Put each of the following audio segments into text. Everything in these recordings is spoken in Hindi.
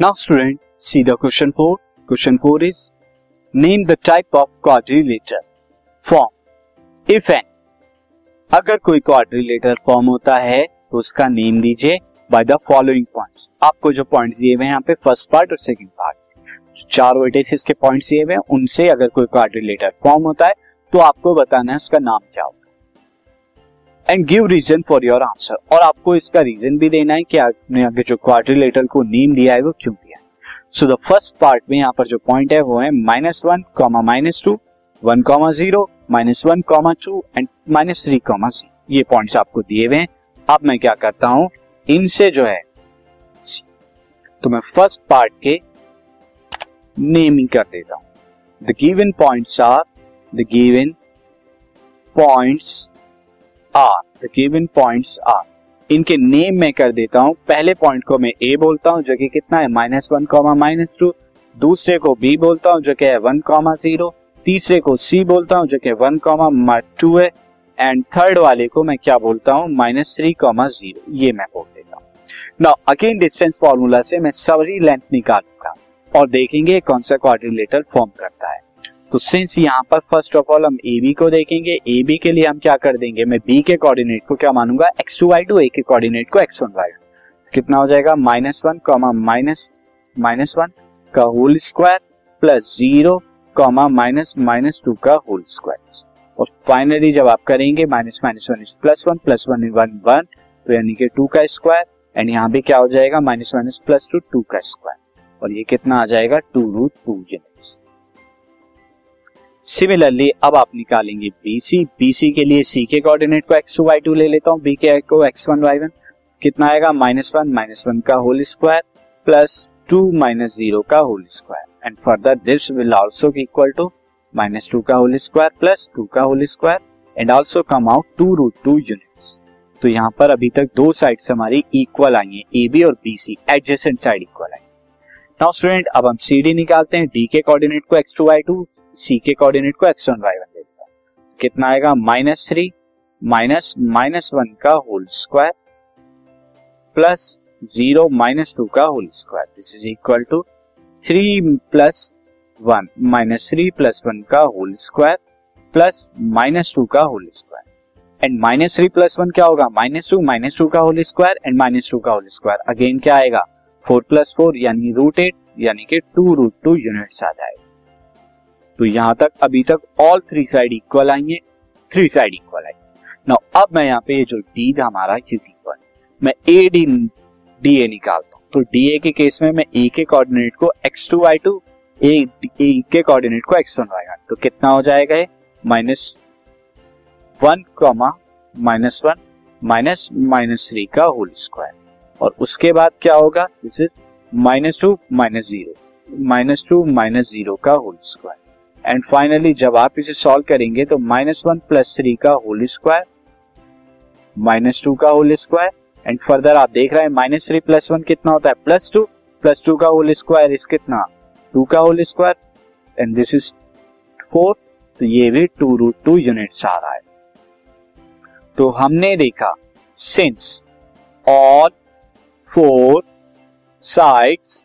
Now student see the question four question four is name the type of quadrilateral form if an अगर कोई क्वाड्रिलेटर फॉर्म होता है तो उसका नेम दीजिए बाय द फॉलोइंग पॉइंट्स आपको जो पॉइंट्स दिए हुए हैं यहाँ पे फ़र्स्ट पार्ट और सेकंड पार्ट चार वर्टिसेस के पॉइंट्स दिए हुए हैं, उनसे अगर कोई क्वाड्रिलेटर फॉर्म होता है तो आपको बताना है उसका नाम क्या होगा। And give reason for your answer और आपको इसका रीजन भी देना है कि आपने आगे जो क्वाड्रिलेटर को नेम दिया है, वो क्यों दिया है। सो द फ़र्स्ट पार्ट में यहाँ पर जो पॉइंट है, वो है minus one comma minus two one comma zero minus one comma two and minus three comma ये पॉइंट्स आपको दिए हुए हैं। अब मैं क्या करता हूँ? इनसे जो है तो मैं फ़र्स्ट पार्ट के नेमिंग कर देता हूँ। The given points are the given points are the given points are इनके नेम में कर देता हूँ। पहले पॉइंट को मैं ए बोलता हूँ, जो कि कितना है? Minus one comma minus two दूसरे को बी बोलता हूँ, जो कि है वन कॉमा ज़ीरो तीसरे को सी बोलता हूँ, जो कि वन कॉमा टू है। एंड थर्ड वाले को मैं क्या बोलता हूँ? माइनस थ्री कॉमा ज़ीरो ये मैं बोल देता हूँ। नाउ अगेन डिस्टेंस फॉर्मूला से मैं सवरी लेंथ निकालूँगा। और देखेंगे कौन सा क्वाड्रिलेटर फॉर्म करता तो सिंस यहाँ पर फ़र्स्ट ऑफ़ ऑल हम ए बी को देखेंगे ए बी के लिए हम क्या कर देंगे? मैं बी के कोऑर्डिनेट को क्या मानूँगा? X two y two A के कोऑर्डिनेट को एक्स वन वाई कितना हो जाएगा? Minus one comma minus minus one का whole square plus zero comma minus minus two का होल स्क्वायर और फाइनली जब आप करेंगे minus minus one is plus one plus one one one तो यानी कि टू का स्क्वायर एंड यहाँ पे क्या हो जाएगा? Minus minus plus two two का स्क्वायर और ये कितना आ जाएगा? Two root two units similarly अब आप निकालेंगे बीसी बीसी के लिए सी के कोऑर्डिनेट को एक्स टू वाई टू ले लेता हूँ। बी के को एक्स वन वाई वन कितना आएगा? माइनस वन माइनस वन का whole square plus two minus zero का whole square and further this will also equal to minus two का होल स्क्वायर प्लस टू का whole square and also come out two root two units तो यहाँ पर अभी तक दो साइड हमारी इक्वल आई है ए बी और B C adjacent side equal आई नाउ स्टूडेंट अब हम सी डी निकालते हैं। डी के कोऑर्डिनेट को x two y two C के कोऑर्डिनेट को एक्स वन वाई वन दे देता कितना आएगा? Minus three minus minus one का whole square plus zero minus two का whole square this is equal to three plus one minus three plus one का whole square plus minus two का whole square and minus three plus one क्या होगा? माइनस टू माइनस टू का whole square and minus two का होल स्क्वायर अगेन क्या आएगा? फोर प्लस फोर यानी रूट एट यानी कि टू रूट टू यूनिट्स आ जाएगा। तो यहाँ तक, अभी तक ऑल थ्री साइड इक्वल आएँगे थ्री साइड इक्वल आएँगे नाउ अब मैं यहाँ पे ये जो डी था हमारा इक्वल मैं ए डी डी ए निकालता हूँ। तो डी ए के केस में मैं ए के कोऑर्डिनेट को x two y two A के कोऑर्डिनेट को एक्स वन वाई तो कितना हो जाएगा ये? Minus one comma minus one minus minus three का होल स्क्वायर और उसके बाद क्या होगा? This is minus two minus zero minus two minus zero का होल स्क्वायर एंड फाइनली जब आप इसे सॉल्व करेंगे तो माइनस वन प्लस थ्री का होल स्क्वायर माइनस टू का होल स्क्वायर एंड फर्दर आप देख रहे हैं माइनस थ्री प्लस वन कितना होता है? प्लस टू प्लस टू का होल स्क्वायर इस कितना? टू का whole square and this is four तो ये भी टू रूट टू यूनिट्स आ रहा है। तो हमने देखा since all four sides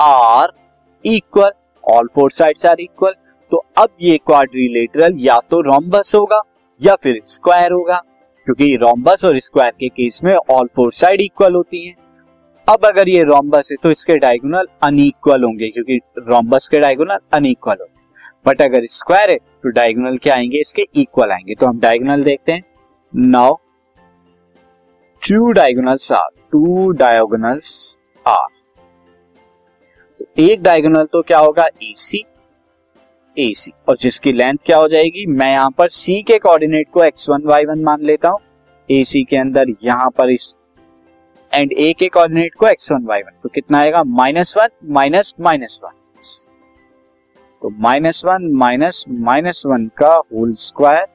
are equal all four sides are equal तो अब ये क्वाड्रिलेटरल या तो रोम्बस होगा या फिर स्क्वायर होगा, क्योंकि रोम्बस और स्क्वायर के केस में ऑल फोर साइड इक्वल होती हैं। अब अगर ये रोम्बस है तो इसके डायगोनल अनइक्वल होंगे, क्योंकि रोम्बस के डायगोनल अनइक्वल होंगे बट अगर स्क्वायर है तो डायगोनल क्या आएँगे? इसके इक्वल आएँगे। तो हम डायगोनल देखते हैं। Now two diagonals are two diagonals are तो एक डायगोनल तो क्या होगा? एसी ए सी और जिसकी लेंथ क्या हो जाएगी? मैं यहाँ पर सी के कोऑर्डिनेट को एक्स वन वाई वन मान लेता हूँ। ए सी के अंदर यहाँ पर इस एंड ए के कोऑर्डिनेट को एक्स वन वाई वन तो कितना आएगा? Minus one minus minus one तो minus one minus minus one का होल स्क्वायर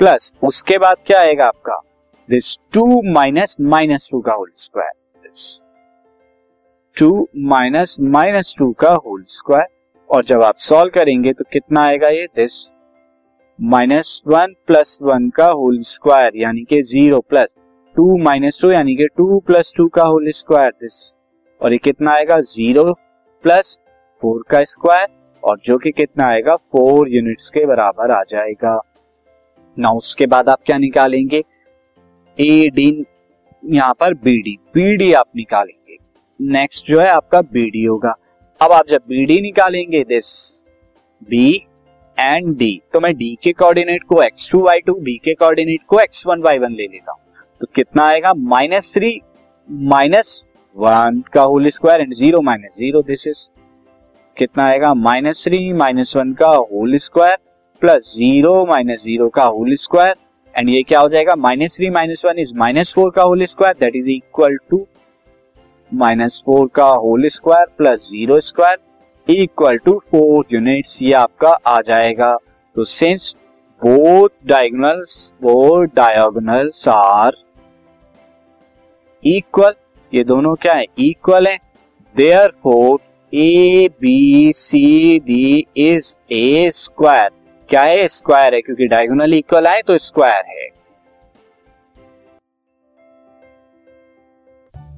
प्लस उसके बाद क्या आएगा आपका? This two minus minus two का whole square this two minus minus two का होल स्क्वायर और जब आप सॉल्व करेंगे तो कितना आएगा ये? This minus one plus one का होल स्क्वायर यानी कि zero plus two minus two यानी कि टू प्लस टू का होल स्क्वायर दिस और ये कितना आएगा? ज़ीरो प्लस फोर का स्क्वायर और जो कि कितना आएगा? फोर यूनिट्स के बराबर आ जाएगा। ना उसके बाद आप क्या निकालेंगे? ए डी यहाँ पर बी डी बी डी आप निकालेंगे। नेक्स्ट जो है आपका बी डी होगा। अब आप जब बी डी निकालेंगे दिस बी एंड डी तो मैं डी के कोऑर्डिनेट को x two y two B के कोऑर्डिनेट को एक्स वन वाई वन ले लेता हूँ। तो कितना आएगा? माइनस थ्री माइनस वन का whole square and zero minus zero this is कितना आएगा? माइनस थ्री माइनस वन का whole square plus zero minus zero का होल स्क्वायर एंड ये क्या हो जाएगा? Minus three minus one is minus four का whole square that is equal to minus four का whole square plus zero square equal to four units ये आपका आ जाएगा। तो since both diagonals both diagonals are equal ये दोनों क्या है? इक्वल है। Therefore A B C D is a square क्या है स्क्वायर है? क्योंकि डायगोनल इक्वल आए तो स्क्वायर है।